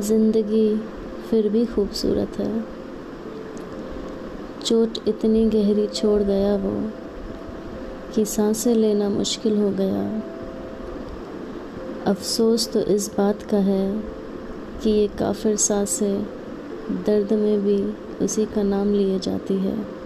ज़िंदगी फिर भी खूबसूरत है। चोट इतनी गहरी छोड़ गया वो कि साँसें लेना मुश्किल हो गया। अफसोस तो इस बात का है कि ये काफिर साँसें दर्द में भी उसी का नाम लिए जाती है।